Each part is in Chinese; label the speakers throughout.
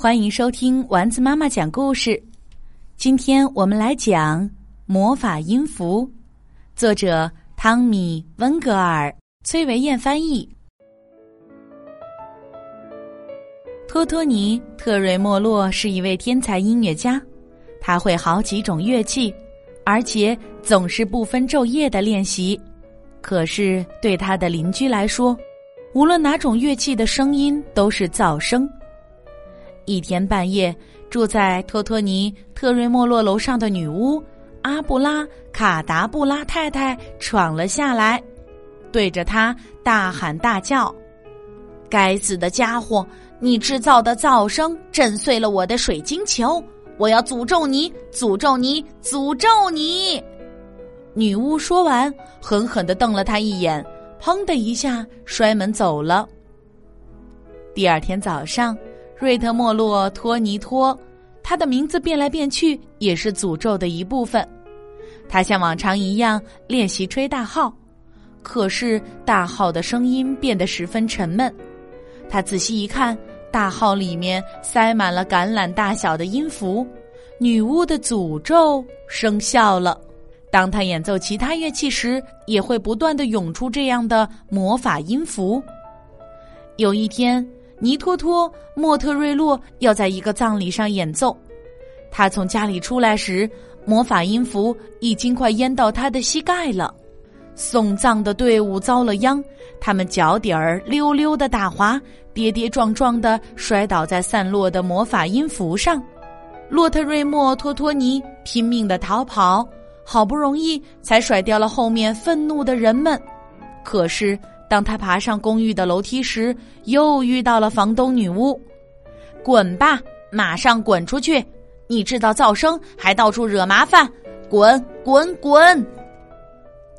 Speaker 1: 欢迎收听丸子妈妈讲故事。今天我们来讲《魔法音符》，作者汤米·温格尔，崔维燕翻译。托托尼·特瑞莫洛是一位天才音乐家，他会好几种乐器，而且总是不分昼夜的练习。可是对他的邻居来说，无论哪种乐器的声音都是噪声。一天半夜，住在托托尼特瑞莫洛楼上的女巫阿布拉卡达布拉太太闯了下来，对着他大喊大叫：“该死的家伙！你制造的噪声震碎了我的水晶球！我要诅咒你！诅咒你！诅咒你！”女巫说完，狠狠的瞪了他一眼，砰的一下摔门走了。第二天早上。瑞特莫洛托尼托，他的名字变来变去也是诅咒的一部分。他像往常一样练习吹大号，可是大号的声音变得十分沉闷。他仔细一看，大号里面塞满了橄榄大小的音符，女巫的诅咒生效了。当他演奏其他乐器时，也会不断的涌出这样的魔法音符。有一天。尼托托莫特瑞洛要在一个葬礼上演奏，他从家里出来时，魔法音符已经快淹到他的膝盖了。送葬的队伍遭了殃，他们脚底儿溜溜的打滑，跌跌撞撞的摔倒在散落的魔法音符上。洛特瑞莫托托尼拼命的逃跑，好不容易才甩掉了后面愤怒的人们，可是。当他爬上公寓的楼梯时，又遇到了房东女巫。“滚吧，马上滚出去！你制造噪声，还到处惹麻烦，滚滚滚！”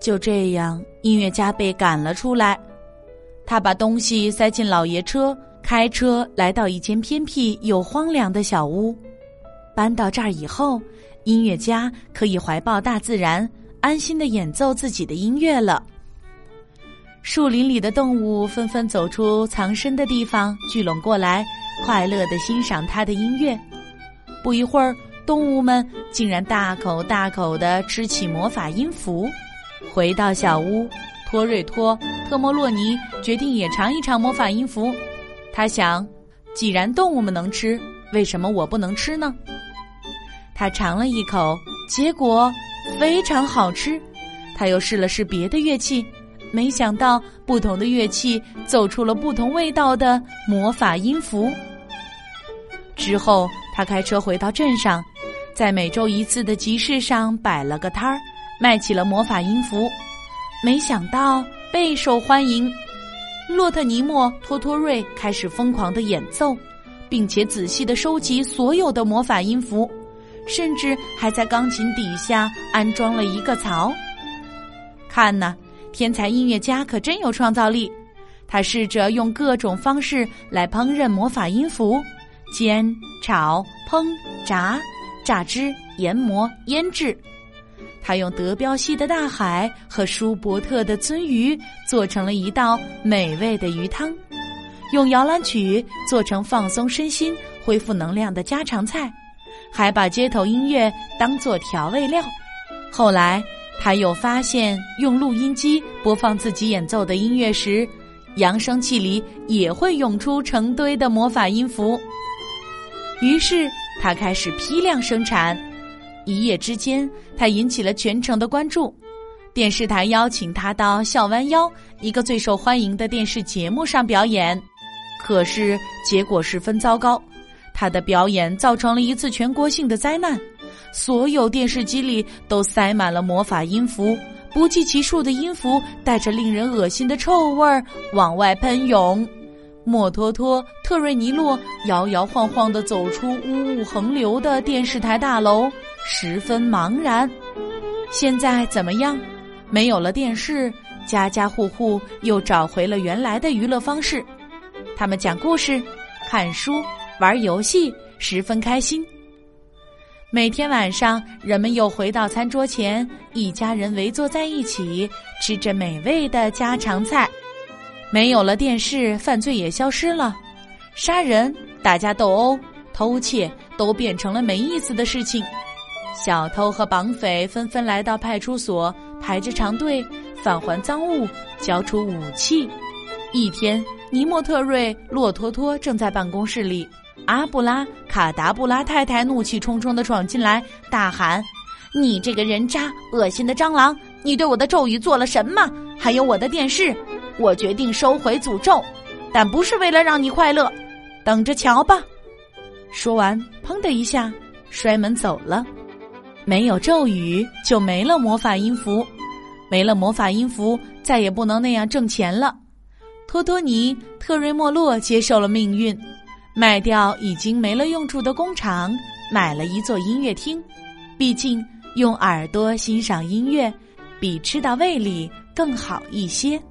Speaker 1: 就这样，音乐家被赶了出来。他把东西塞进老爷车，开车来到一间偏僻又荒凉的小屋。搬到这儿以后，音乐家可以怀抱大自然，安心的演奏自己的音乐了。树林里的动物纷纷走出藏身的地方，聚拢过来，快乐的欣赏他的音乐。不一会儿，动物们竟然大口大口的吃起魔法音符。回到小屋，托瑞托特莫洛尼决定也尝一尝魔法音符。他想，既然动物们能吃，为什么我不能吃呢？他尝了一口，结果非常好吃。他又试了试别的乐器。没想到，不同的乐器奏出了不同味道的魔法音符。之后，他开车回到镇上，在每周一次的集市上摆了个摊儿，卖起了魔法音符。没想到备受欢迎。洛特尼莫托托瑞开始疯狂的演奏，并且仔细的收集所有的魔法音符，甚至还在钢琴底下安装了一个槽。看呐！天才音乐家可真有创造力，他试着用各种方式来烹饪魔法音符：煎、炒、烹、炸、榨汁、研磨、腌制。他用德彪西的大海和舒伯特的鳟鱼做成了一道美味的鱼汤，用摇篮曲做成放松身心、恢复能量的家常菜，还把街头音乐当做调味料。后来。他又发现，用录音机播放自己演奏的音乐时，扬声器里也会涌出成堆的魔法音符。于是他开始批量生产。一夜之间，他引起了全城的关注。电视台邀请他到《笑弯腰》一个最受欢迎的电视节目上表演，可是结果十分糟糕。他的表演造成了一次全国性的灾难。所有电视机里都塞满了魔法音符，不计其数的音符带着令人恶心的臭味儿往外喷涌。莫托托特瑞尼洛摇摇晃晃地走出污雾横流的电视台大楼，十分茫然。现在怎么样？没有了电视，家家户户又找回了原来的娱乐方式。他们讲故事、看书、玩游戏，十分开心。每天晚上，人们又回到餐桌前，一家人围坐在一起，吃着美味的家常菜。没有了电视，犯罪也消失了，杀人、打架斗殴，偷窃都变成了没意思的事情。小偷和绑匪纷纷来到派出所，排着长队返还赃物，交出武器。一天，尼莫特瑞、洛托托正在办公室里，阿布拉卡达布拉太太怒气冲冲地闯进来，大喊：“你这个人渣，恶心的蟑螂！你对我的咒语做了什么？还有我的电视！我决定收回诅咒，但不是为了让你快乐，等着瞧吧！”说完，砰的一下摔门走了。没有咒语，就没了魔法音符，没了魔法音符，再也不能那样挣钱了。托托尼特瑞莫洛接受了命运，卖掉已经没了用处的工厂，买了一座音乐厅。毕竟用耳朵欣赏音乐，比吃到胃里更好一些。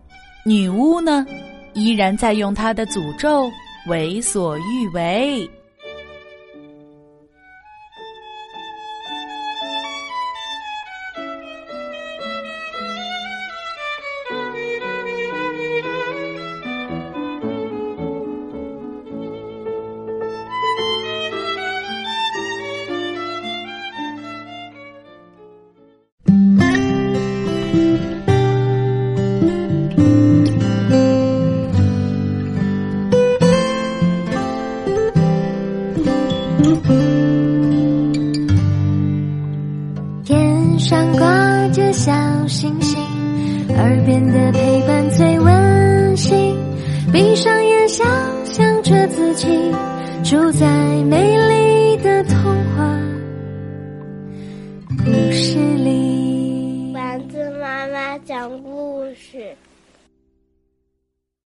Speaker 1: 女巫呢，依然在用她的诅咒为所欲为。
Speaker 2: 天上挂着小星星，耳边的陪伴最温馨。闭上眼，想象着自己住在美丽的童话故事里。
Speaker 3: 丸子妈妈讲故事。